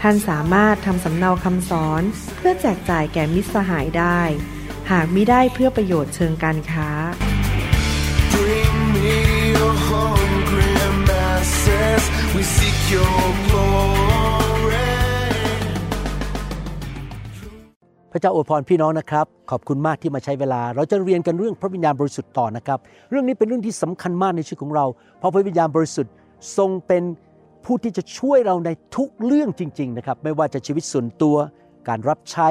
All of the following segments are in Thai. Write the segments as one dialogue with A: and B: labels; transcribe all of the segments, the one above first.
A: ท่านสามารถทำสำเนาคำสอนเพื่อแจกจ่ายแก่มิตรสหายได้ หากมิได้เพื่อประโยชน์เชิงการค้า
B: พระเจ้าอวยพรพี่น้องนะครับ ขอบคุณมากที่มาใช้เวลา เราจะเรียนกันเรื่องพระวิญญาณบริสุทธิ์ต่อนะครับ เรื่องนี้เป็นเรื่องที่สำคัญมากในชีวิตของเรา เพราะพระวิญญาณบริสุทธิ์ทรงเป็น ผู้ที่จะช่วยเราในทุกเรื่องจริง ๆ นะครับ ไม่ว่าจะชีวิตส่วนตัว การรับใช้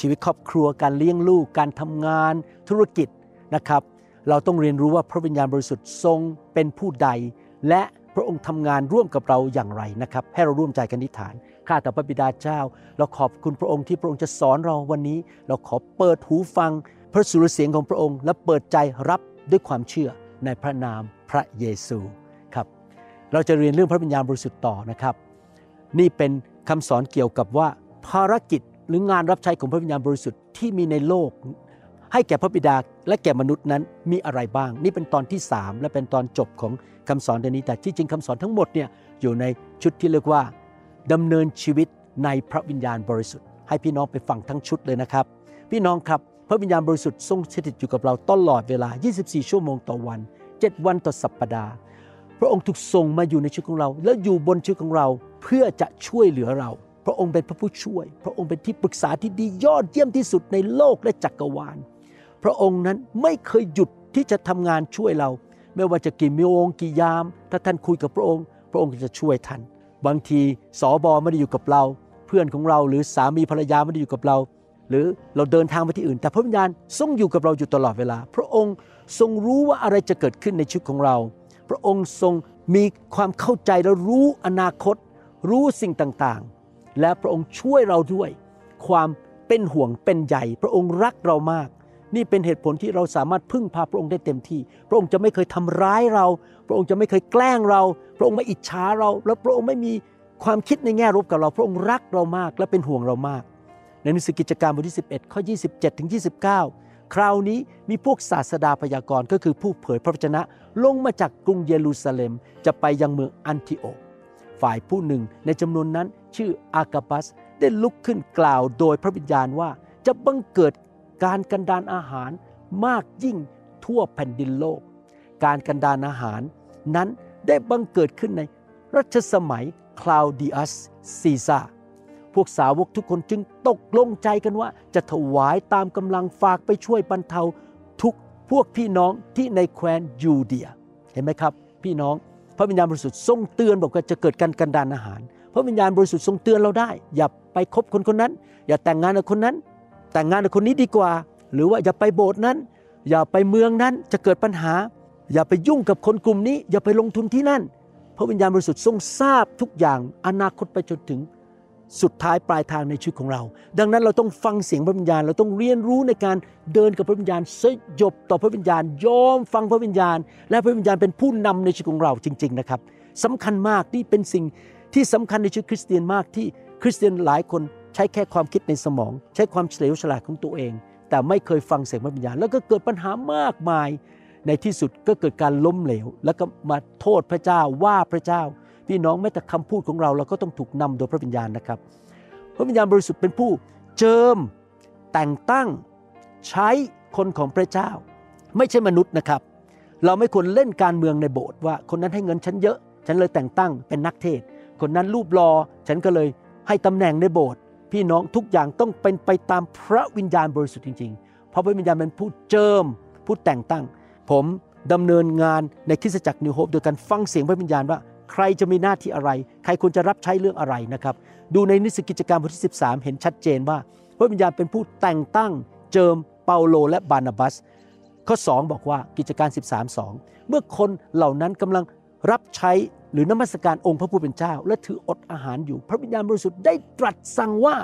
B: ชีวิตครอบครัว การเลี้ยงลูก การทำงาน ธุรกิจนะครับ เราต้องเรียนรู้ว่าพระวิญญาณบริสุทธิ์ทรงเป็นผู้ใด และพระองค์ทำงานร่วมกับเราอย่างไรนะครับ ให้เราร่วมใจกันอธิษฐานข้าแต่พระบิดาเจ้า เราขอบคุณพระองค์ที่พระองค์จะสอนเราวันนี้ เราขอเปิดหูฟัง พระสุรเสียงของพระองค์ และเปิดใจรับด้วยความเชื่อในพระนามพระเยซู เราจะเรียนเรื่องพระวิญญาณบริสุทธิ์ต่อนะครับ นี่เป็นคำสอนเกี่ยวกับว่าภารกิจหรืองานรับใช้ของพระวิญญาณบริสุทธิ์ที่มีในโลก ให้แก่พระบิดาและแก่มนุษย์นั้นมีอะไรบ้าง นี่เป็นตอนที่ 3 และเป็นตอนจบของคำสอนเดนนี้แต่ที่จริงคำสอนทั้งหมดเนี่ยอยู่ในชุดที่เรียกว่าดำเนินชีวิตในพระวิญญาณบริสุทธิ์ ให้พี่น้องไปฟังทั้งชุดเลยนะครับ พี่น้องครับพระวิญญาณบริสุทธิ์ทรงสถิตอยู่กับเราตลอดเวลา 24 ชั่วโมงต่อวัน 7 วันต่อสัปดาห์ พระองค์ถูกส่งมาอยู่ในชีวิตของเรา แล้วอยู่บนชีวิตของเราเพื่อจะช่วยเหลือเรา พระองค์เป็นพระผู้ช่วย พระองค์เป็นที่ปรึกษาที่ดียอดเยี่ยมที่สุดในโลกและจักรวาล พระองค์นั้นไม่เคยหยุดที่จะทำงานช่วยเรา ไม่ว่าจะกี่โมงกี่ยาม ถ้าท่านคุยกับพระองค์ พระองค์จะช่วยท่าน บางทีสอบอไม่ได้อยู่กับเรา เพื่อนของเราหรือสามีภรรยาไม่ได้อยู่กับเรา หรือเราเดินทางไปที่อื่น แต่พระวิญญาณทรงอยู่กับเราอยู่ตลอดเวลา พระองค์ทรงรู้ว่าอะไรจะเกิดขึ้นในชีวิตของเรา พระองค์ทรงมีความเข้าใจและรู้อนาคต รู้สิ่งต่างๆ และพระองค์ช่วยเราด้วย ความเป็นห่วงเป็นใยพระองค์รักเรามาก นี่เป็นเหตุผลที่เราสามารถพึ่งพาพระองค์ได้เต็มที่ พระองค์จะไม่เคยทำร้ายเรา พระองค์จะไม่เคยแกล้งเรา พระองค์ไม่อิจฉาเรา และพระองค์ไม่มีความคิดในแง่ลบกับเรา พระองค์รักเรามากและเป็นห่วงเรามาก ในหนังสือกิจการบทที่ 11 ข้อ 27 ถึง 29 คราวนี้มีพวกศาสดาพยากรณ์ก็คือผู้เผยพระวจนะลงมาจากกรุงเยรูซาเล็ม จะไปยังเมืองอันทิโอกฝ่ายผู้หนึ่งในจำนวนนั้นชื่ออากาบัสได้ลุกขึ้นกล่าวโดยพระวิญญาณว่าจะบังเกิดการกันดานอาหารมากยิ่งทั่วแผ่นดินโลก การกันดานอาหารนั้นได้บังเกิดขึ้นในรัชสมัยคลาวดิอัสซีซาร์ พวกสาวกทุกคนจึงตกลงใจกันว่า จะถวายตามกำลังฝากไปช่วยบรรเทาทุกพวกพี่น้องที่ในแคว้นยูเดีย เห็นไหมครับ พี่น้องพระวิญญาณบริสุทธิ์ทรงเตือนบอกว่าจะเกิดการกันดานอาหาร พระวิญญาณบริสุทธิ์ทรงเตือนเราได้ อย่าไปคบคนคนนั้น อย่าแต่งงานกับคนนั้น แต่งงานกับคนนี้ดีกว่า หรือว่าอย่าไปโบสถ์นั้น อย่าไปเมืองนั้นจะเกิดปัญหา อย่าไปยุ่งกับคนกลุ่มนี้ อย่าไปลงทุนที่นั่น พระวิญญาณบริสุทธิ์ทรงทราบทุกอย่างอนาคตไปจนถึง สุดท้ายปลายทางในชีวิตของเรา ดังนั้นเราต้องฟังเสียงพระวิญญาณ เราต้องเรียนรู้ในการเดินกับพระวิญญาณสยบต่อพระวิญญาณ ยอมฟังพระวิญญาณ และพระวิญญาณเป็นผู้นำในชีวิตของเราจริง ๆนะครับสำคัญมากนี่เป็นสิ่งที่สำคัญในชีวิตคริสเตียนมากที่คริสเตียนหลายคนใช้แค่ความคิดในสมอง ใช้ความเฉลียวฉลาดของตัวเอง แต่ไม่เคยฟังเสียงพระวิญญาณ แล้วก็เกิดปัญหามากมาย ในที่สุดก็เกิดการล้มเหลว แล้วก็มาโทษพระเจ้าว่าพระเจ้า พี่น้องแม้แต่คำพูดของเราเราก็ต้องถูกนำโดยพระวิญญาณนะครับ พระวิญญาณบริสุทธิ์เป็นผู้เจิมแต่งตั้งใช้คนของพระเจ้า ไม่ใช่มนุษย์นะครับ เราไม่ควรเล่นการเมืองในโบสถ์ว่า คนนั้นให้เงินฉันเยอะ ฉันเลยแต่งตั้งเป็นนักเทศ คนนั้นรูปรอฉันก็เลยให้ตำแหน่งในโบสถ์พี่น้องทุกอย่างต้องเป็นไปตามพระวิญญาณบริสุทธิ์จริงๆ เพราะพระวิญญาณเป็นผู้เจิมผู้แต่งตั้ง ผมดำเนินงานในคริสตจักรนิวโฮปโดยการฟังเสียงพระวิญญาณว่า ใครจะมีหน้าที่อะไร ใครควรจะรับใช้เรื่องอะไรนะครับ ดูในนิสกิจการบทที่ 13 เห็นชัดเจนว่า พระวิญญาณเป็นผู้แต่งตั้งเจิมเปาโลและบานาบัส ข้อ 2 บอกว่ากิจการ 13 2 เมื่อคนเหล่านั้นกำลังรับใช้หรือนมัสการองค์พระผู้เป็นเจ้า และถืออดอาหารอยู่ พระวิญญาณบริสุทธิ์ได้ตรัสสั่งว่า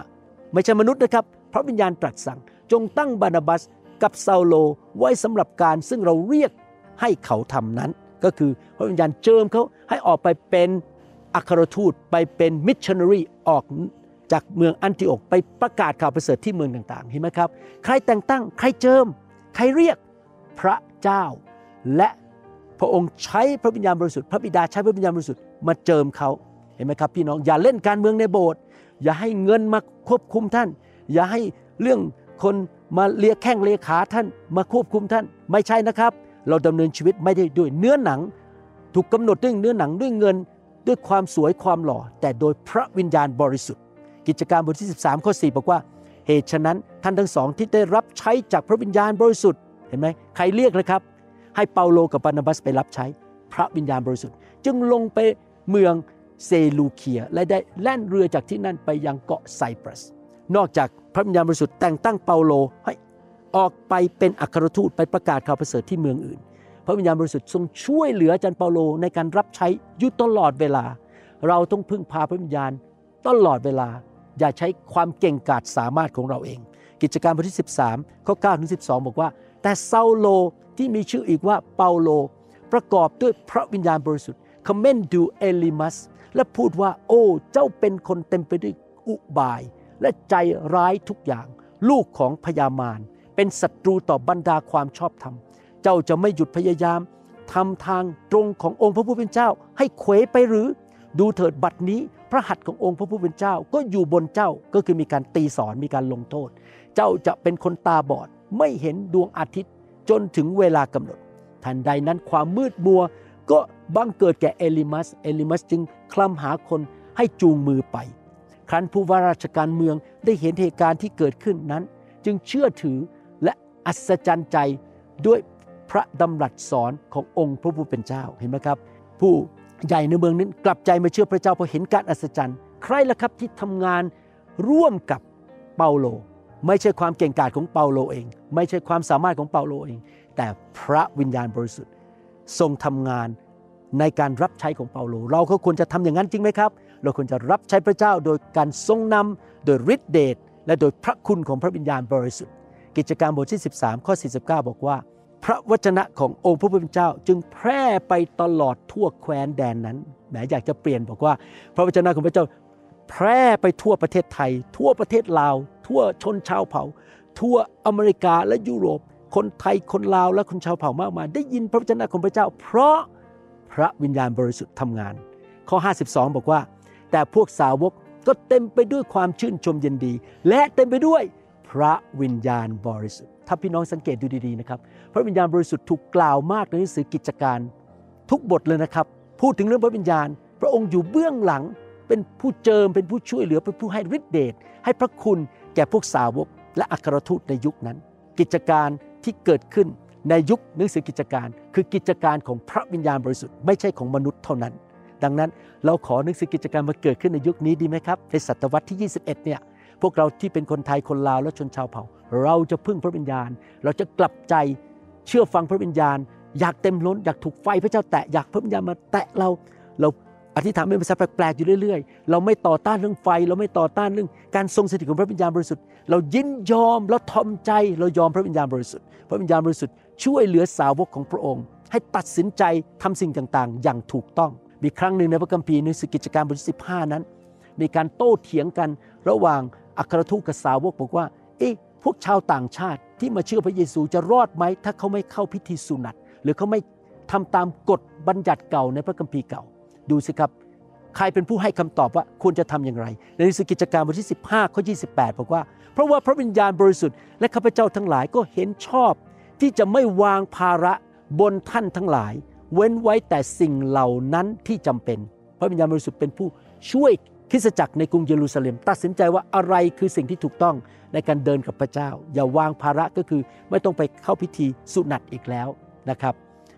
B: ไม่ใช่มนุษย์นะครับ พระวิญญาณตรัสสั่ง จงตั้งบานาบัสกับเซาโลไว้สำหรับการซึ่งเราเรียกให้เขาทำนั้น ก็คือพระวิญญาณเจิมเขาให้ออกไปเป็นอัครทูตไปเป็นมิชชันนารีออกจากเมืองอันติโอกไปประกาศข่าวประเสริฐที่เมืองต่างๆเห็นไหมครับ ใครแต่งตั้งใครเจิม ใครเรียกพระเจ้า และพระองค์ใช้พระวิญญาณบริสุทธิ์พระบิดาใช้พระวิญญาณบริสุทธิ์มาเจิมเขาเห็นไหมครับพี่น้องอย่าเล่นการเมืองในโบสถ์อย่าให้เงินมาควบคุมท่าน อย่าให้เรื่องคนมาเลียแข้งเลียขาท่านมาควบคุมท่านไม่ใช่นะครับ เราดำเนินชีวิตไม่ได้ด้วยเนื้อหนัง ถูกกำหนดด้วยเนื้อหนังด้วยเงินด้วยความสวยความหล่อ แต่โดยพระวิญญาณบริสุทธิ์ กิจการบทที่ 13 ข้อ 4 บอกว่า เหตุฉะนั้นท่านทั้งสองที่ได้รับใช้จากพระวิญญาณบริสุทธิ์เห็นไหมใครเรียกนะครับ ให้เปาโลกับบานาบัสไปรับใช้ พระวิญญาณบริสุทธิ์ จึงลงไปเมืองเซลูเคียและได้แล่นเรือจากที่นั่นไปยังเกาะไซปรัส นอกจากพระวิญญาณบริสุทธิ์แต่งตั้งเปาโลให้ ออกไปเป็นอัครทูตไปประกาศข่าวประเสริฐที่เมืองอื่น พระวิญญาณบริสุทธิ์ทรงช่วยเหลืออาจารย์เปาโลในการรับใช้อยู่ตลอดเวลา เราต้องพึ่งพาพระวิญญาณตลอดเวลา อย่าใช้ความเก่งกาจสามารถของเราเอง กิจการบทที่ 13ข้อ9ถึง12 บอกว่า แต่เซาโลที่มีชื่ออีกว่าเปาโล ประกอบด้วยพระวิญญาณบริสุทธิ์เขม้นดูเอลีมาสและพูดว่าโอ้เจ้าเป็นคนเต็มไปด้วยอุบาย และใจร้ายทุกอย่าง ลูกของพญามาร เป็นศัตรูต่อบรรดาความชอบธรรม เจ้าจะไม่หยุดพยายามทำทางตรงขององค์พระผู้เป็นเจ้า ให้เขวไปหรือ ดูเถิดบัดนี้ พระหัตถ์ขององค์พระผู้เป็นเจ้าก็อยู่บนเจ้าก็คือมีการตีสอนมีการลงโทษ เจ้าจะเป็นคนตาบอดไม่เห็นดวงอาทิตย์จนถึงเวลากำหนด ทันใดนั้นความมืดมัวก็บังเกิดแก่เอลิมัส เอลิมัสจึงคลำหาคนให้จูงมือไป ครั้นผู้ว่าราชการเมืองได้เห็นเหตุการณ์ที่เกิดขึ้นนั้น จึงเชื่อถือ อัศจรรย์ใจด้วยพระดำรัสสอนขององค์พระผู้เป็นเจ้าเห็นไหมครับ ผู้ใหญ่ในเมืองนั้นกลับใจมาเชื่อพระเจ้าเพราะเห็นการอัศจรรย์ ใครล่ะครับที่ทำงานร่วมกับเปาโล ไม่ใช่ความเก่งกาจของเปาโลเอง ไม่ใช่ความสามารถของเปาโลเอง แต่พระวิญญาณบริสุทธิ์ทรงทำงานในการรับใช้ของเปาโล เราก็ควรจะทำอย่างนั้นจริงไหมครับ เราควรจะรับใช้พระเจ้าโดยการทรงนำโดยฤทธิเดชและโดยพระคุณของพระวิญญาณบริสุทธิ์ กิจการบทที่ 13 ข้อ 49 บอกว่า พระวจนะขององค์พระผู้เป็นเจ้าจึงแพร่ไปตลอดทั่วแคว้นแดนนั้นแหมอยากจะเปลี่ยนบอกว่า พระวจนะของพระเจ้าแพร่ไปทั่วประเทศไทย ทั่วประเทศลาว ทั่วชนชาวเผ่า ทั่วอเมริกาและยุโรป คนไทยคนลาวและคนชาวเผ่ามากมายได้ยินพระวจนะของพระเจ้า เพราะพระวิญญาณบริสุทธิ์ทำงาน ข้อ 52 บอกว่า แต่พวกสาวกก็เต็มไปด้วยความชื่นชมยินดี และเต็มไปด้วย พระวิญญาณบริสุทธิ์ ถ้าพี่น้องสังเกตดูดีๆนะครับ พระวิญญาณบริสุทธิ์ถูกกล่าวมากในหนังสือกิจการ ทุกบทเลยนะครับ พูดถึงเรื่องพระวิญญาณ พระองค์อยู่เบื้องหลัง เป็นผู้เจิม เป็นผู้ช่วยเหลือ เป็นผู้ให้ฤทธิเดช ให้พระคุณแก่พวกสาวก และอัครทูตในยุคนั้น กิจการที่เกิดขึ้นในยุคหนังสือกิจการ คือกิจการของพระวิญญาณบริสุทธิ์ไม่ใช่ของมนุษย์เท่านั้น ดังนั้นเราขอหนังสือกิจการมาเกิดขึ้นในยุคนี้ดีไหมครับ ในศตวรรษที่ 21 เนี่ย พวกเราที่เป็นคนไทยคนลาวและชนชาวเผ่า เราจะพึ่งพระวิญญาณ เราจะกลับใจเชื่อฟังพระวิญญาณ อยากเต็มล้นอยากถูกไฟพระเจ้าแตะอยากพระวิญญาณมาแตะเรา เราอธิษฐานเป็นภาษาแปลกๆอยู่เรื่อยๆ เราไม่ต่อต้านเรื่องไฟ เราไม่ต่อต้านเรื่องการทรงสถิตของพระวิญญาณบริสุทธิ์ เรายินยอมและทอมใจเรายอมพระวิญญาณบริสุทธิ์ พระวิญญาณบริสุทธิ์ช่วยเหลือสาวกของพระองค์ ให้ตัดสินใจทำสิ่งต่างๆ อย่างถูกต้อง มีครั้งหนึ่งในพระคัมภีร์ในสกิจการบทที่15นั้น มีการโต้เถียงกันระหว่าง อัครทูตกับสาวกบอกว่า เอ๊ะพวกชาวต่างชาติที่มาเชื่อพระเยซูจะรอดไหม ถ้าเขาไม่เข้าพิธีสุนัตหรือเขาไม่ทำตามกฎบัญญัติเก่าในพระคัมภีร์เก่า ดูสิครับ ใครเป็นผู้ให้คำตอบว่าควรจะทำอย่างไร ในหนังสือกิจการบทที่ 15ข้อ28 บอกว่า เพราะว่าพระวิญญาณบริสุทธิ์และข้าพเจ้าทั้งหลายก็เห็นชอบ ที่จะไม่วางภาระบนท่านทั้งหลาย เว้นไว้แต่สิ่งเหล่านั้นที่จำเป็น พระวิญญาณบริสุทธิ์เป็นผู้ช่วย คริสตจักรในกรุงเยรูซาเล็ม ตัดสินใจว่าอะไรคือสิ่งที่ถูกต้องในการเดินกับพระเจ้า อย่าวางภาระก็คือไม่ต้องไปเข้าพิธีสุนัตอีกแล้วนะครับ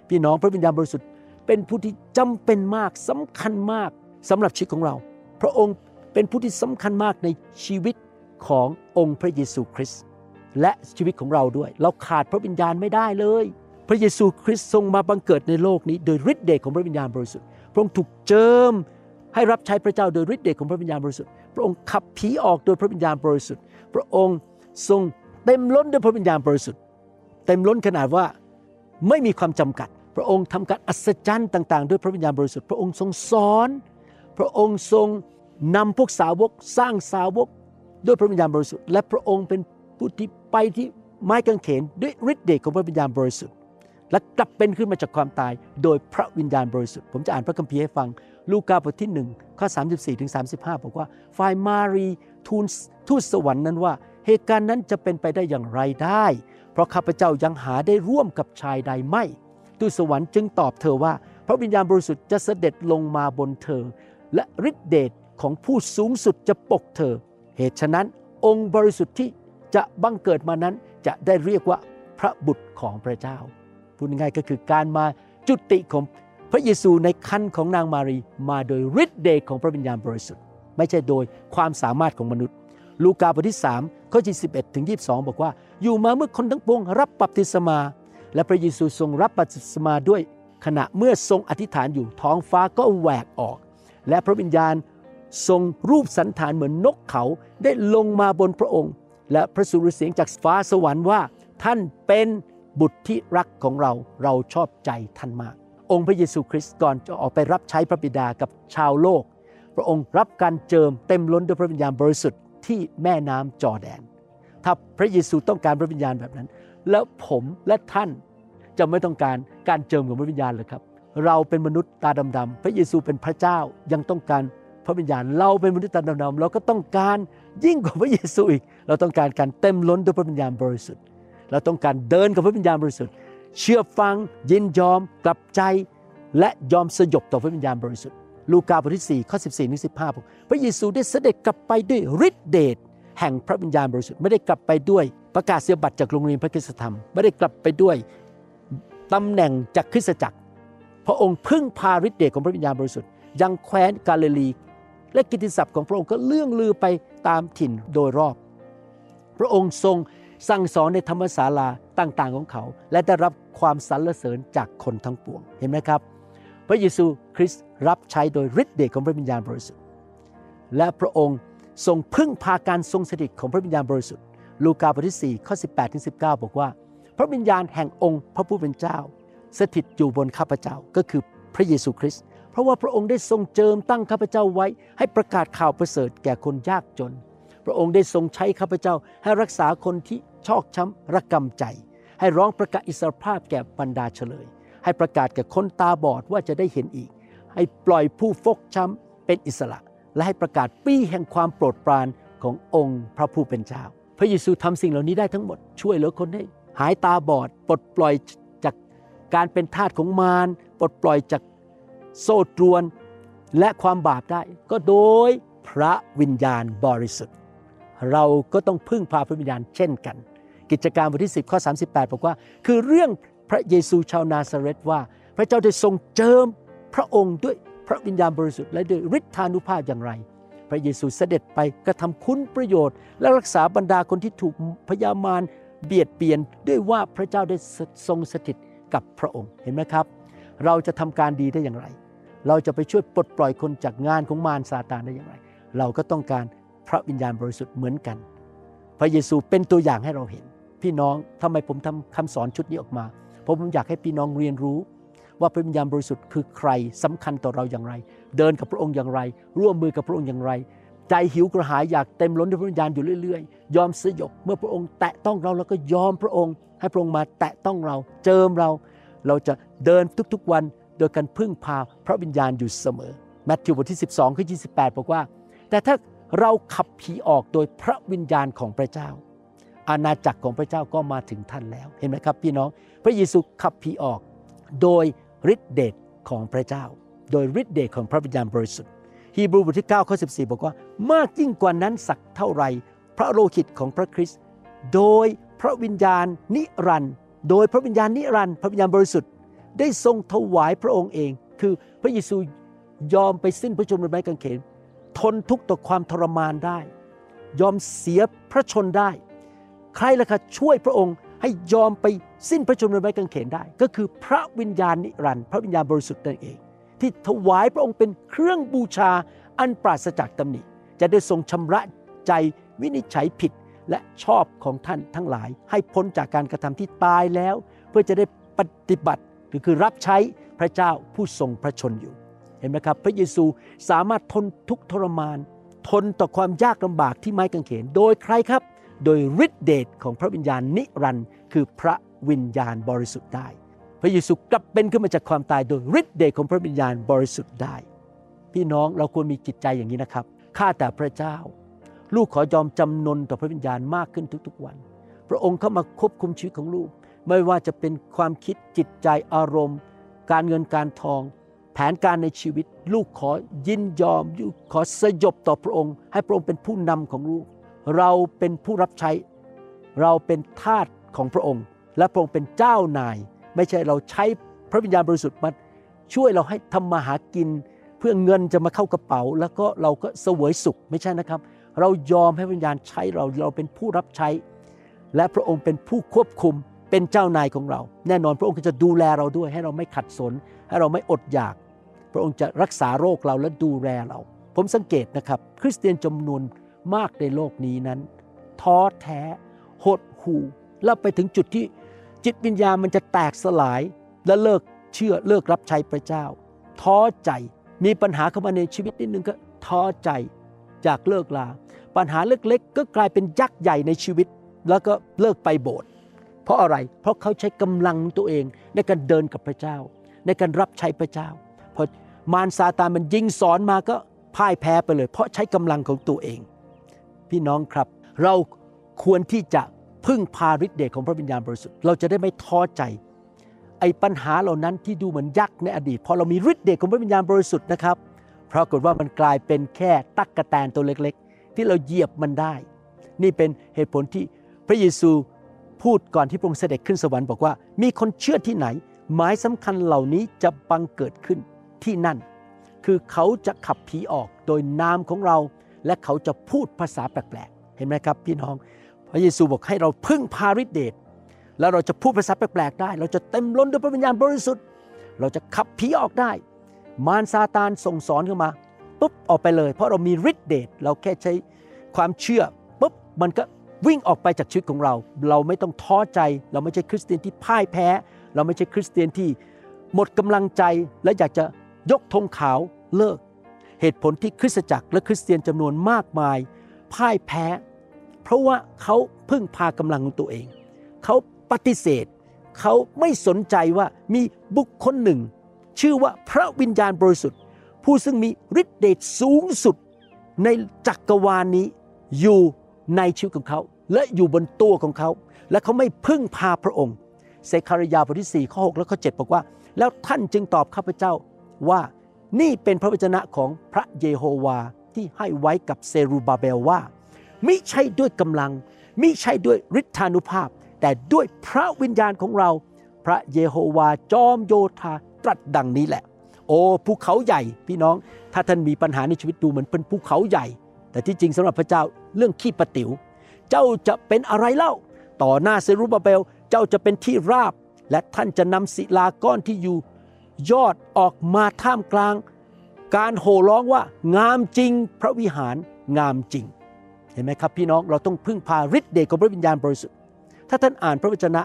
B: พี่น้องพระวิญญาณบริสุทธิ์เป็นผู้ที่จำเป็นมากสำคัญมากสำหรับชีวิตของเรา พระองค์เป็นผู้ที่สำคัญมากในชีวิตขององค์พระเยซูคริสต์และชีวิตของเราด้วย เราขาดพระวิญญาณไม่ได้เลย พระเยซูคริสต์ทรงมาบังเกิดในโลกนี้ โดยฤทธิ์เดชของพระวิญญาณบริสุทธิ์พระองค์ถูกเจิม ให้รับใช้พระเจ้าโดยฤทธิ์เดชของพระวิญญาณบริสุทธิ์ พระองค์ขับผีออกโดยพระวิญญาณบริสุทธิ์ พระองค์ทรงเต็มล้นด้วยพระวิญญาณบริสุทธิ์ เต็มล้นขนาดว่าไม่มีความจำกัด พระองค์ทำการอัศจรรย์ต่างๆ ด้วยพระวิญญาณบริสุทธิ์ พระองค์ทรงสอน พระองค์ทรงนำพวกสาวกสร้างสาวกด้วยพระวิญญาณบริสุทธิ์ และพระองค์เป็นผู้ที่ไปที่ไม้กางเขนด้วยฤทธิ์เดชของพระวิญญาณบริสุทธิ์ และกลับเป็นขึ้นมาจากความตายโดยพระวิญญาณบริสุทธิ์ ผมจะอ่านพระคัมภีร์ให้ฟัง ลูกาบทที่1ข้อ34ถึง35 บอกว่า ฝ่ายมารีทูลทูตสวรรค์นั้นว่า เหตุการณ์นั้นจะเป็นไปได้อย่างไรได้ เพราะข้าพเจ้ายังหาได้ร่วมกับชายใดไม่ ทูตสวรรค์จึงตอบเธอว่า พระวิญญาณบริสุทธิ์จะเสด็จลงมาบนเธอ และฤทธิเดชของผู้สูงสุดจะปกเธอ เหตุฉะนั้นองค์บริสุทธิ์ที่จะบังเกิดมานั้นจะได้เรียกว่าพระบุตรของพระเจ้าพูดง่ายก็คือการมาจุติของ พระเยซูในครรภ์ของนางมารีย์มาโดยฤทธิเดชของพระวิญญาณบริสุทธิ์ ไม่ใช่โดยความสามารถของมนุษย์ ลูกาบทที่3ข้อที่11ถึง22 บอกว่า อยู่มาเมื่อคนทั้งปวงรับบัพติศมา และพระเยซูทรงรับบัพติศมาด้วย ขณะเมื่อทรงอธิษฐานอยู่ท้องฟ้าก็แหวกออก และพระวิญญาณทรงรูปสัณฐานเหมือนนกเขาได้ลงมาบนพระองค์ และพระสุรเสียงจากฟ้าสวรรค์ว่า ท่านเป็นบุตรที่รักของเราเราชอบใจท่านมาก องค์พระเยซูคริสต์ก่อนจะออกไปรับใช้พระบิดากับชาวโลก พระองค์รับการเจิมเต็มล้นด้วยพระวิญญาณบริสุทธิ์ที่แม่น้ำจอแดน ถ้าพระเยซูต้องการพระวิญญาณแบบนั้น แล้วผมและท่านจะไม่ต้องการการเจิมของพระวิญญาณเลยครับ เราเป็นมนุษย์ตาดำๆพระเยซูเป็นพระเจ้ายังต้องการพระวิญญาณเราเป็นมนุษย์ตาดำๆเราก็ต้องการยิ่งกว่าพระเยซูอีก เราต้องการการเต็มล้นด้วยพระวิญญาณบริสุทธิ์ เราต้องการเดินกับพระวิญญาณบริสุทธิ์ เชื่อฟังยินยอมกลับใจ และยอมสยบต่อพระวิญญาณบริสุทธิ์ ลูกาบทที่4ข้อ14ถึง15บอกพระเยซูได้เสด็จกลับไปด้วยฤทธิเดชแห่งพระวิญญาณบริสุทธิ์ไม่ได้กลับไปด้วยประกาศเสียบัตรจากโรงเรียนพระคุณธรรม ไม่ได้กลับไปด้วยตำแหน่งจากคริสตจักร พระองค์พึ่งพาฤทธิเดชของพระวิญญาณบริสุทธิ์ยังแคว้นกาลิลี และกิติศัพท์ของพระองค์ก็เลื่องลือไปตามถิ่นโดยรอบ พระองค์ทรง สั่งสอนในธรรมศาลาต่างๆของเขา และได้รับความสรรเสริญจากคนทั้งปวงเห็นไหมครับ พระเยซูคริสต์รับใช้โดยฤทธิ์เดชของพระวิญญาณบริสุทธิ์ และพระองค์ทรงพึ่งพาการทรงสถิตของพระวิญญาณบริสุทธิ์ ลูกาบทที่4ข้อ18ถึง19 บอกว่า พระวิญญาณแห่งองค์พระผู้เป็นเจ้า สถิตอยู่บนข้าพเจ้าก็คือพระเยซูคริสต์เพราะว่าพระองค์ได้ทรงเจิมตั้งข้าพเจ้าไว้ ให้ประกาศข่าวประเสริฐแก่คนยากจน พระองค์ได้ทรงใช้ข้าพเจ้าให้รักษาคนที่ ชอกช้ำระกำใจ ให้ร้องประกาศอิสรภาพแก่บรรดาเฉลย ให้ประกาศแก่คนตาบอดว่าจะได้เห็นอีก ให้ปล่อยผู้ฟกช้ำเป็นอิสระ และให้ประกาศปีแห่งความโปรดปรานขององค์พระผู้เป็นเจ้า พระเยซูทำสิ่งเหล่านี้ได้ทั้งหมดช่วยเหลือคนให้ หายตาบอดปลดปล่อยจากการเป็นทาสของมารปลดปล่อยจากโซ่ตรวนและความบาปได้ ก็โดยพระวิญญาณบริสุทธิ์ เราก็ต้องพึ่งพาพระวิญญาณเช่นกัน กิจการบทที่ 10 ข้อ 38 บอกว่า คือเรื่องพระเยซูชาวนาซาเรตว่า พระเจ้าได้ทรงเจิมพระองค์ด้วยพระวิญญาณบริสุทธิ์และด้วยฤทธานุภาพอย่างไร พระเยซูเสด็จไปกระทำคุณประโยชน์ และรักษาบรรดาคนที่ถูกพยามารเบียดเบียนด้วยว่าพระเจ้าได้ทรงสถิตกับพระองค์เห็นไหมครับ เราจะทำการดีได้อย่างไร เราจะไปช่วยปลดปล่อยคนจากงานของมารซาตานได้อย่างไร เราก็ต้องการพระวิญญาณบริสุทธิ์เหมือนกัน พระเยซูเป็นตัวอย่างให้เราเห็น พี่น้องทำไมผมทำคำสอนชุดนี้ออกมาเพราะผมอยากให้พี่น้องเรียนรู้ ว่าพระวิญญาณบริสุทธิ์คือใครสำคัญต่อเราอย่างไร เดินกับพระองค์อย่างไร ร่วมมือกับพระองค์อย่างไร ใจหิวกระหายอยากเต็มล้นด้วยพระวิญญาณอยู่เรื่อยๆ ยอมสยบเมื่อพระองค์แตะต้องเราเราก็ยอมพระองค์ ให้พระองค์มาแตะต้องเรา เจิมเรา เราจะเดินทุกๆวันโดยการพึ่งพาพระวิญญาณอยู่เสมอแมทธิวบทที่ 12ข้อ28 บอกว่า แต่ถ้าเราขับผีออกโดยพระวิญญาณของพระเจ้า อาณาจักรของพระเจ้าก็มาถึงท่านแล้ว เห็นไหมครับพี่น้อง พระเยซูขับผีออก โดยฤทธิเดชของพระเจ้า โดยฤทธิเดชของพระวิญญาณบริสุทธิ์ฮีบรูบทที่9ข้อ14 บอกว่า มากยิ่งกว่านั้นสักเท่าไร พระโลหิตของพระคริสต์โดยพระวิญญาณนิรันต์โดยพระวิญญาณนิรันต์พระวิญญาณบริสุทธิ์ ได้ทรงถวายพระองค์เอง คือพระเยซูยอมไปสิ้นพระชนม์บนไม้กางเขนทนทุกข์ต่อความทรมานได้ ยอมเสียพระชนได้ ใครล่ะคะช่วยพระองค์ให้ยอมไปสิ้นพระชนม์บนไม้กางเขนได้ ก็คือพระวิญญาณนิรันดร์พระวิญญาณบริสุทธิ์นั่นเอง ที่ถวายพระองค์เป็นเครื่องบูชาอันปราศจากตำหนิ จะได้ทรงชำระใจวินิจฉัยผิดและชอบของท่านทั้งหลาย ให้พ้นจากการกระทำที่ตายแล้ว เพื่อจะได้ปฏิบัติหรือคือรับใช้พระเจ้าผู้ทรงพระชนอยู่ เห็นไหมครับ พระเยซูสามารถทนทุกทรมาน ทนต่อความยากลำบากที่ไม้กางเขน โดยใครครับ โดยฤทธิเดชของพระวิญญาณนิรันด์คือพระวิญญาณบริสุทธิ์ได้ พระเยซูกลับเป็นขึ้นมาจากความตายโดยฤทธิเดชของพระวิญญาณบริสุทธิ์ได้ พี่น้องเราควรมีจิตใจอย่างนี้นะครับข้าแต่พระเจ้า ลูกขอยอมจำนนต่อพระวิญญาณมากขึ้นทุกๆวัน พระองค์เข้ามาควบคุมชีวิตของลูก ไม่ว่าจะเป็นความคิดจิตใจอารมณ์ การเงินการทอง แผนการในชีวิต ลูกขอยินยอมลูกขอสยบต่อพระองค์ ให้พระองค์เป็นผู้นำของลูก เราเป็นผู้รับใช้ เราเป็นทาสของพระองค์ และพระองค์เป็นเจ้านาย ไม่ใช่เราใช้พระวิญญาณบริสุทธิ์มาช่วยเราให้ทำมาหากิน เพื่อเงินจะมาเข้ากระเป๋า แล้วก็เราก็เสวยสุขไม่ใช่นะครับ เรายอมให้วิญญาณใช้เราเราเป็นผู้รับใช้ และพระองค์เป็นผู้ควบคุมเป็นเจ้านายของเรา แน่นอนพระองค์ก็จะดูแลเราด้วย ให้เราไม่ขัดสน ให้เราไม่อดอยาก พระองค์จะรักษาโรคเราและดูแลเรา ผมสังเกตนะครับ คริสเตียนจำนวน มากในโลกนี้นั้น ท้อแท้หดหู่แล้วไปถึงจุดที่จิตวิญญาณมันจะแตกสลายและเลิกเชื่อเลิกรับใช้พระเจ้า ท้อใจมีปัญหาเข้ามาในชีวิตนิดนึงก็ท้อใจจากเลิกลา ปัญหาเล็กๆ ก็กลายเป็นยักษ์ใหญ่ในชีวิต แล้วก็เลิกไปโบสถ์เพราะอะไรเพราะเขาใช้กำลังตัวเองในการเดินกับพระเจ้า ในการรับใช้พระเจ้าพอมารซาตานมันยิงสอนมาก็พ่ายแพ้ไปเลย เพราะใช้กำลังของตัวเอง พี่น้องครับ เราควรที่จะพึ่งพาฤทธิ์เดชของพระวิญญาณบริสุทธิ์เราจะได้ไม่ท้อใจไอ้ปัญหาเหล่านั้นที่ดูเหมือนยักษ์ในอดีตพอเรามีฤทธิ์เดชของพระวิญญาณบริสุทธิ์นะครับปรากฏว่ามันกลายเป็นแค่ตักกะแตนตัวเล็กๆ ที่เราเหยียบมันได้ นี่เป็นเหตุผลที่พระเยซูพูดก่อนที่พระองค์เสด็จขึ้นสวรรค์บอกว่า มีคนเชื่อที่ไหน หมายสำคัญเหล่านี้จะบังเกิดขึ้นที่นั่น คือเขาจะขับผีออกโดยนามของเรา และเขาจะพูดภาษาแปลกๆ เห็นไหมครับพี่น้อง พระเยซูบอกให้เราพึ่งพาฤทธิเดชแล้วเราจะพูดภาษาแปลกๆได้ เราจะเต็มล้นด้วยพระวิญญาณบริสุทธิ์ เราจะขับผีออกได้ มารซาตานส่งสอนเข้ามาปุ๊บออกไปเลย เพราะเรามีฤทธิเดชเราแค่ใช้ความเชื่อปุ๊บมันก็วิ่งออกไปจากชีวิตของเรา เราไม่ต้องท้อใจ เราไม่ใช่คริสเตียนที่พ่ายแพ้ เราไม่ใช่คริสเตียนที่หมดกำลังใจและอยากจะยกธงขาวเลิก เหตุผลที่คริสตจักรและคริสเตียนจำนวนมากมาย พ่ายแพ้ เพราะว่าเขาพึ่งพากำลังของตัวเอง เขาปฏิเสธ เขาไม่สนใจว่ามีบุคคลหนึ่ง ชื่อว่าพระวิญญาณบริสุทธิ์ ผู้ซึ่งมีฤทธิเดชสูงสุดในจักรวาลนี้อยู่ในชีวิตของเขา และอยู่บนตัวของเขา และเขาไม่พึ่งพาพระองค์เซคารยาบทที่4ข้อ6และข้อ7บอกว่า แล้วท่านจึงตอบข้าพเจ้าว่า นี่เป็นพระวจนะของพระเยโฮวาที่ให้ไว้กับเซรูบาเบลว่า มิใช่ด้วยกำลัง มิใช่ด้วยฤทธานุภาพ แต่ด้วยพระวิญญาณของเรา พระเยโฮวาจอมโยธาตรัสดังนี้แหละ โอ้ภูเขาใหญ่พี่น้อง ถ้าท่านมีปัญหาในชีวิตดูเหมือนเป็นภูเขาใหญ่ แต่ที่จริงสำหรับพระเจ้าเรื่องขี้ประติ๋ว เจ้าจะเป็นอะไรเล่า ต่อหน้าเซรูบาเบล เจ้าจะเป็นที่ราบ และท่านจะนำศิลาก้อนที่อยู่ ยอดออกมาท่ามกลาง การโห่ร้องว่างามจริง พระวิหารงามจริง เห็นไหมครับพี่น้องเราต้องพึ่งพาฤทธิ์เดชของพระวิญญาณบริสุทธิ์ถ้าท่านอ่านพระวจนะ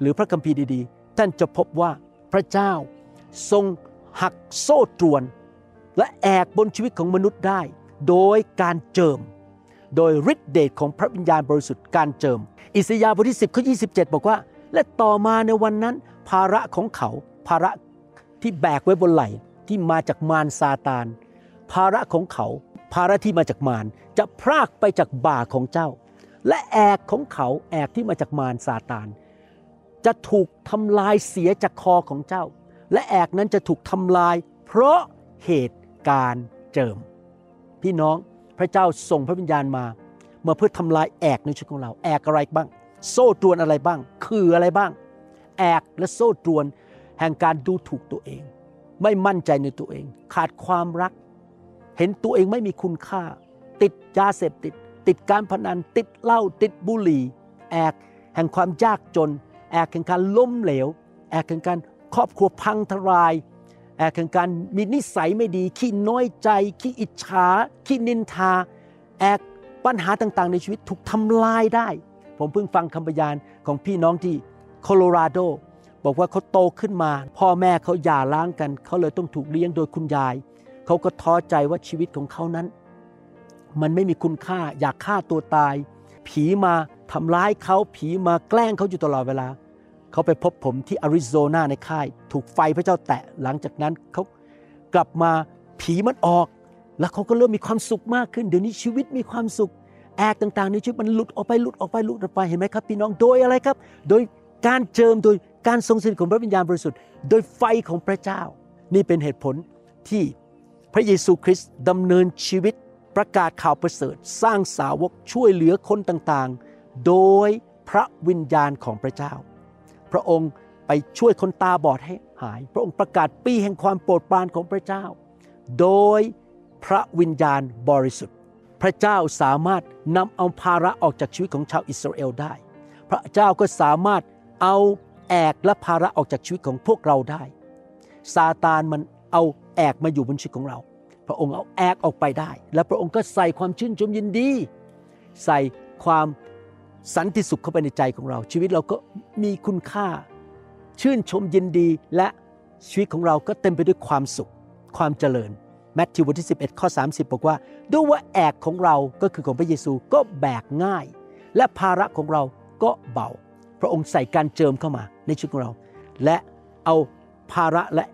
B: หรือพระคัมภีร์ดีๆ ท่านจะพบว่าพระเจ้าทรงหักโซ่ตรวน และแอกบนชีวิตของมนุษย์ได้ โดยการเจิม โดยฤทธิ์เดชของพระวิญญาณบริสุทธิ์การเจิม อิสยาห์บทที่ 10ข้อ27 บอกว่า และต่อมาในวันนั้น ภาระของเขา ภาระ ที่แบกไว้บนไหล่ที่มาจากมารซาตาน ภาระของเขา ภาระที่มาจากมารจะพรากไปจากบ่าของเจ้า และแอกของเขาแอกที่มาจากมารซาตาน จะถูกทำลายเสียจากคอของเจ้า และแอกนั้นจะถูกทำลาย เพราะเหตุการณ์เจิม พี่น้องพระเจ้าส่งพระวิญญาณมามาเพื่อทำลายแอกในชีวิตของเรา แอกอะไรบ้าง โซ่ตรวนอะไรบ้าง คืออะไรบ้าง แอกและโซ่ตรวน แห่งการดูถูกตัวเอง ไม่มั่นใจในตัวเอง ขาดความรัก เห็นตัวเองไม่มีคุณค่า ติดยาเสพติด ติดการพนัน ติดเหล้าติดบุหรี่ แอกแห่งความยากจน แอกแห่งการล้มเหลว แอกแห่งการครอบครัวพังทลาย แอกแห่งการมีนิสัยไม่ดี ขี้น้อยใจ ขี้อิจฉา ขี้นินทา แอกปัญหาต่างๆ ในชีวิตถูกทำลายได้ ผมเพิ่งฟังคำพยานของพี่น้องที่โคโลราโด บอกว่าเขาโตขึ้นมา พ่อแม่เขาหย่าร้างกัน เขาเลยต้องถูกเลี้ยงโดยคุณยาย เขาก็ท้อใจว่าชีวิตของเขานั้น มันไม่มีคุณค่าอยากฆ่าตัวตาย ผีมาทำร้ายเขาผีมาแกล้งเขาอยู่ตลอดเวลา เขาไปพบผมที่อาริโซนาในค่าย ถูกไฟพระเจ้าแตะหลังจากนั้นเขากลับมาผีมันออก แล้วเขาก็เริ่มมีความสุขมากขึ้น เดี๋ยวนี้ชีวิตมีความสุขแอกต่างๆในชีวิตมันหลุดออกไปหลุดออกไปหลุดออกไปเห็นไหมครับพี่น้องโดยอะไรครับ โดยการเจิมโดย การทรงสถิตของพระวิญญาณบริสุทธิ์โดยไฟของพระเจ้า นี่เป็นเหตุผลที่พระเยซูคริสต์ดำเนินชีวิตประกาศข่าวประเสริฐ สร้างสาวกช่วยเหลือคนต่างๆ โดยพระวิญญาณของพระเจ้า พระองค์ไปช่วยคนตาบอดให้หาย พระองค์ประกาศปีแห่งความโปรดปรานของพระเจ้า โดยพระวิญญาณบริสุทธิ์ พระเจ้าสามารถนำเอาภาระออกจากชีวิตของชาวอิสราเอลได้ พระเจ้าก็สามารถเอา แอกและภาระออกจากชีวิตของพวกเราได้ ซาตานมันเอาแอกมาอยู่บนชีวิตของเรา พระองค์เอาแอกออกไปได้ และพระองค์ก็ใส่ความชื่นชมยินดี ใส่ความสันติสุขเข้าไปในใจของเรา ชีวิตเราก็มีคุณค่า ชื่นชมยินดีและชีวิตของเราก็เต็มไปด้วยความสุข ความเจริญแมทธิวบทที่ 11 ข้อ 30 บอกว่าด้วยว่าแอกของเราก็คือของพระเยซูก็แบกง่าย และภาระของเราก็เบา พระองค์ใส่การเจิมเข้ามาในชีวิตของเรา และเอาภาระและ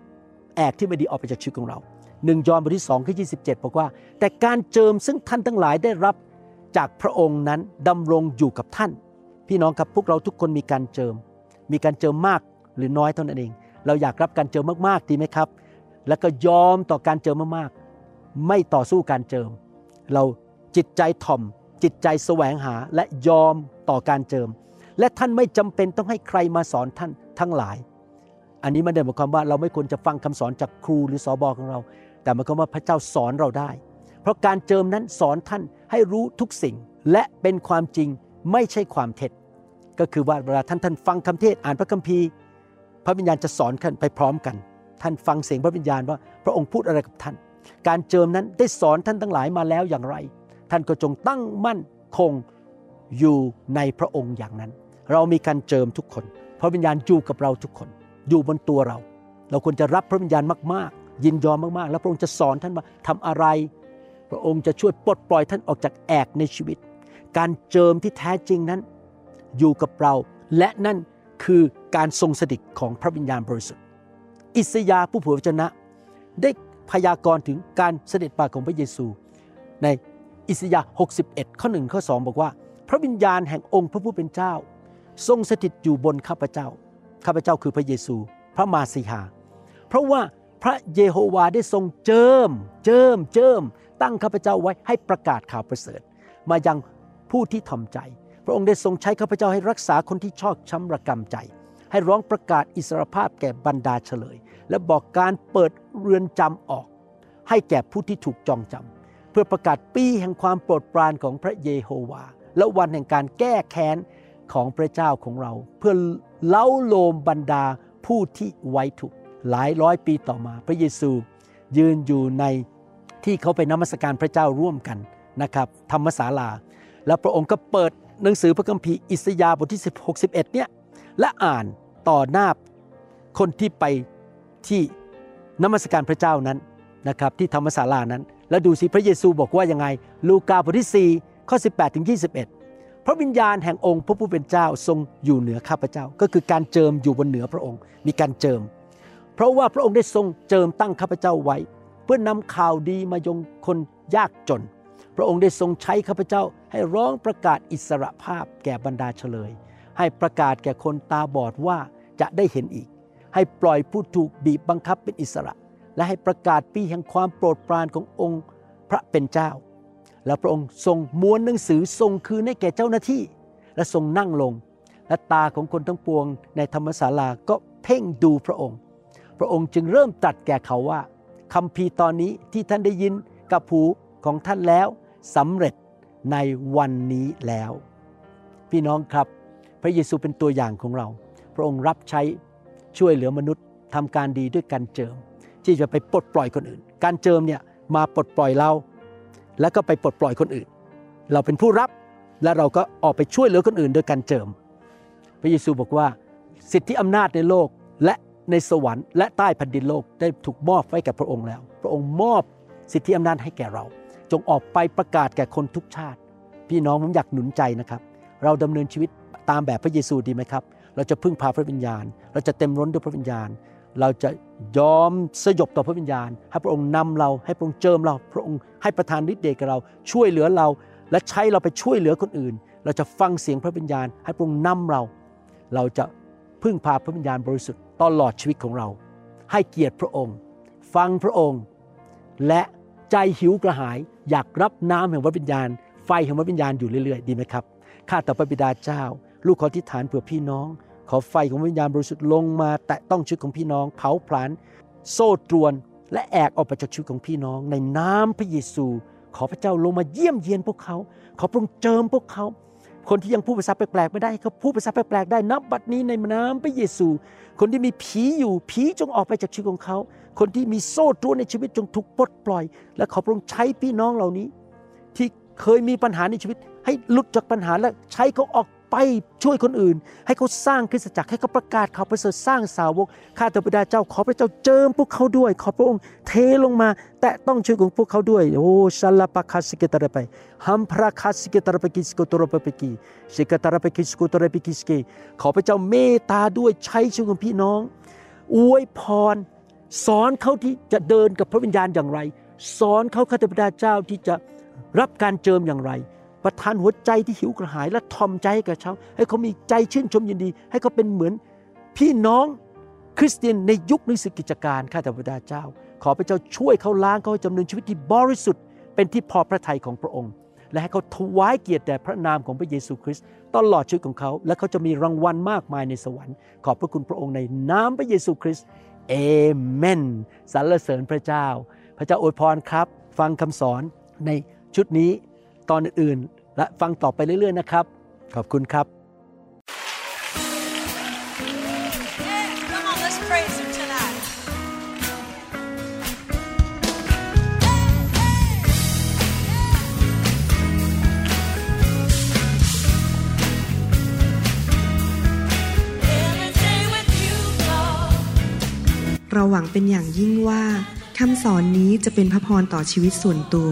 B: แอกที่ไม่ดีออกไปจากชีวิตของเราหนึ่งยอห์นบทที่2ข้อ27บอกว่า แต่การเจิมซึ่งท่านทั้งหลายได้รับจากพระองค์นั้นดำรงอยู่กับท่าน พี่น้องครับพวกเราทุกคนมีการเจิม มีการเจิมมากหรือน้อยเท่านั้นเอง เราอยากรับการเจิมมากๆดีไหมครับ แล้วก็ยอมต่อการเจิมมากๆ ไม่ต่อสู้การเจิม เราจิตใจถ่อม จิตใจแสวงหาและยอมต่อการเจิม และท่านไม่จำเป็นต้องให้ใครมาสอนท่านทั้งหลาย อันนี้ไม่ได้หมายความว่าเราไม่ควรจะฟังคำสอนจากครูหรือสอบอของเรา แต่มายความว่าพระเจ้าสอนเราได้ เพราะการเจิมนั้นสอนท่านให้รู้ทุกสิ่งและเป็นความจริงไม่ใช่ความเท็จ ก็คือว่าเวลาท่านท่านฟังคำเทศอ่านพระคัมภีร์ พระวิญญาณจะสอนท่านไปพร้อมกัน ท่านฟังเสียงพระวิญญาณว่าพระองค์พูดอะไรกับท่าน การเจิมนั้นได้สอนท่านทั้งหลายมาแล้วอย่างไร ท่านก็จงตั้งมั่นคงอยู่ในพระองค์อย่างนั้น เรามีการเจิมทุกคน พระวิญญาณอยู่กับเราทุกคน อยู่บนตัวเรา เราควรจะรับพระวิญญาณมากๆ ยินยอมมากๆ แล้วพระองค์จะสอนท่านว่าทำอะไร พระองค์จะช่วยปลดปล่อยท่านออกจากแอกในชีวิต การเจิมที่แท้จริงนั้น อยู่กับเรา และนั่นคือการทรงสถิตของพระวิญญาณบริสุทธิ์ อิสยาห์ผู้เผยพระวจนะ ได้พยากรณ์ถึงการเสด็จมาของพระเยซู ในอิสยาห์ 61 ข้อ 1 ข้อ 2 บอกว่า พระวิญญาณแห่งองค์พระผู้เป็นเจ้า ทรงสถิตอยู่บนข้าพเจ้า ข้าพเจ้าคือพระเยซู พระมาสีหา เพราะว่าพระเยโฮวาได้ทรงเจิม เจิม เจิม ตั้งข้าพเจ้าไว้ให้ประกาศข่าวประเสริฐ มายังผู้ที่ทำใจ พระองค์ได้ทรงใช้ข้าพเจ้าให้รักษาคนที่ชอกช้ำระกำใจ ให้ร้องประกาศอิสรภาพแก่บรรดาเฉลย และบอกการเปิดเรือนจำออก ให้แก่ผู้ที่ถูกจองจำเพื่อประกาศปีแห่งความโปรดปรานของพระเยโฮวา และวันแห่งการแก้แค้น ของพระเจ้าของเรา เพื่อเล้าโลมบรรดาผู้ที่ไว้ทุกข์หลายร้อยปีต่อมา พระเยซูยืนอยู่ในที่เขาไปนมัสการพระเจ้าร่วมกันนะครับธรรมศาลา แล้วพระองค์ก็เปิดหนังสือพระคัมภีร์อิสยาห์บทที่16 11เนี่ยและอ่านต่อหน้าคนที่ไปที่นมัสการพระเจ้านั้นนะครับที่ธรรมศาลานั้น แล้วดูสิพระเยซูบอกว่ายังไง ลูกาบทที่4ข้อ18ถึง21 พระวิญญาณแห่งองค์พระผู้เป็นเจ้าทรงอยู่เหนือข้าพเจ้า ก็คือการเจิมอยู่บนเหนือพระองค์ มีการเจิม เพราะว่าพระองค์ได้ทรงเจิมตั้งข้าพเจ้าไว้ เพื่อนำข่าวดีมายงคนยากจน พระองค์ได้ทรงใช้ข้าพเจ้าให้ร้องประกาศอิสรภาพแก่บรรดาเฉลย ให้ประกาศแก่คนตาบอดว่าจะได้เห็นอีก ให้ปล่อยผู้ถูกบีบบังคับเป็นอิสระ และให้ประกาศปีแห่งความโปรดปรานขององค์พระเป็นเจ้า แล้วพระองค์ทรงม้วนหนังสือทรงคืนให้แก่เจ้าหน้าที่ และทรงนั่งลง และตาของคนทั้งปวงในธรรมศาลาก็เพ่งดูพระองค์ พระองค์จึงเริ่มตรัสแก่เขาว่าคำพีตอนนี้ที่ท่านได้ยินกับหูของท่านแล้วสำเร็จในวันนี้แล้ว พี่น้องครับ พระเยซูเป็นตัวอย่างของเรา พระองค์รับใช้ช่วยเหลือมนุษย์ทำการดีด้วยการเจิม ที่จะไปปลดปล่อยคนอื่น การเจิมเนี่ยมาปลดปล่อยเรา แล้วก็ไปปลดปล่อยคนอื่น เราเป็นผู้รับและเราก็ออกไปช่วยเหลือคนอื่นโดยการเจิม พระเยซูบอกว่า สิทธิอำนาจในโลกและในสวรรค์และใต้แผ่นดินโลกได้ถูกมอบไว้กับพระองค์แล้ว พระองค์มอบสิทธิอำนาจให้แก่เรา จงออกไปประกาศแก่คนทุกชาติ พี่น้องผมอยากหนุนใจนะครับ เราดำเนินชีวิตตามแบบพระเยซูดีไหมครับ เราจะพึ่งพาพระวิญญาณ เราจะเต็มร้นด้วยพระวิญญาณ เราจะยอมสยบต่อพระวิญญาณ ให้พระองค์นำเราให้พระองค์เจิมเรา พระองค์ให้ประทานฤทธิ์เดชกับเรา ช่วยเหลือเรา และใช้เราไปช่วยเหลือคนอื่น เราจะฟังเสียงพระวิญญาณ ให้พระองค์นำเรา เราจะพึ่งพาพระวิญญาณบริสุทธิ์ตลอดชีวิตของเรา ให้เกียรติพระองค์ ฟังพระองค์ และใจหิวกระหาย อยากรับน้ำแห่งพระวิญญาณ ไฟแห่งพระวิญญาณอยู่เรื่อยๆ ดีไหมครับข้าแต่พระบิดาเจ้า ลูกขอทิฏฐานเผื่อพี่น้อง ขอไฟของวิญญาณบริสุทธิ์ลงมา แตะต้องชีวิตของพี่น้อง เผาผลาญโซ่ตรวน และแอกออกไปจากชีวิตของพี่น้อง ในน้ำพระเยซู ขอพระเจ้าลงมาเยี่ยมเยียนพวกเขา ขอพระองค์เจิมพวกเขา คนที่ยังพูดภาษาแปลกๆไม่ได้เขาพูดภาษาแปลกๆได้นับบัดนี้ในน้ำพระเยซู คนที่มีผีอยู่ผีจงออกไปจากชีวิตของเขา คนที่มีโซ่ตรวนในชีวิตจงถูกปลดปล่อย และขอพระองค์ใช้พี่น้องเหล่านี้ ที่เคยมีปัญหาในชีวิต ให้หลุดจากปัญหาและใช้เขาออก ไปช่วยคนอื่น ให้เขาสร้างคริสตจักรให้เขาประกาศข่าวประเสริฐสร้างสาวกข้าแต่พระดาเจ้าขอพระเจ้าเจิมพวกเขาด้วย ขอพระองค์เทลงมา แตะต้องชีวิตของพวกเขาด้วยโอ้ชัลลาปะคาสิเกตระไปฮัมพระคาสิเกตระไปกิสโกตระไปกิสิกตระไปกิสโกตระไปกิสเกขอพระเจ้าเมตตาด้วยใช้ชีวิตของพี่น้อง อวยพร สอนเขาที่จะเดินกับพระวิญญาณอย่างไร สอนเขาข้าแต่พระดาเจ้าที่จะรับการเจิมอย่างไร ประทานหัวใจที่หิวกระหายและทอมใจให้กับเขาให้เขามีใจชื่นชมยินดี ให้เขาเป็นเหมือนพี่น้องคริสเตียนในยุคนิสกิจการข้าแต่พระบิดาเจ้า ขอพระเจ้าช่วยเขาล้างเขาให้จำเนินชีวิตที่บริสุทธิ์เป็นที่พอพระทัยของพระองค์ และให้เขาถวายเกียรติแด่พระนามของพระเยซูคริสต์ตลอดชีวิตของเขา และเขาจะมีรางวัลมากมายในสวรรค์ ขอบพระคุณพระองค์ในนามพระเยซูคริสต์เอเมนสรรเสริญพระเจ้า พระเจ้าอวยพรครับ ฟังคำสอนในชุดนี้ตอนอื่น และฟังต่อไปเรื่อยๆนะครับ ขอบคุณครับ
C: Yeah,
A: เราหวังเป็นอย่างยิ่งว่าคำสอนนี้จะเป็นพระพรต่อชีวิตส่วนตัว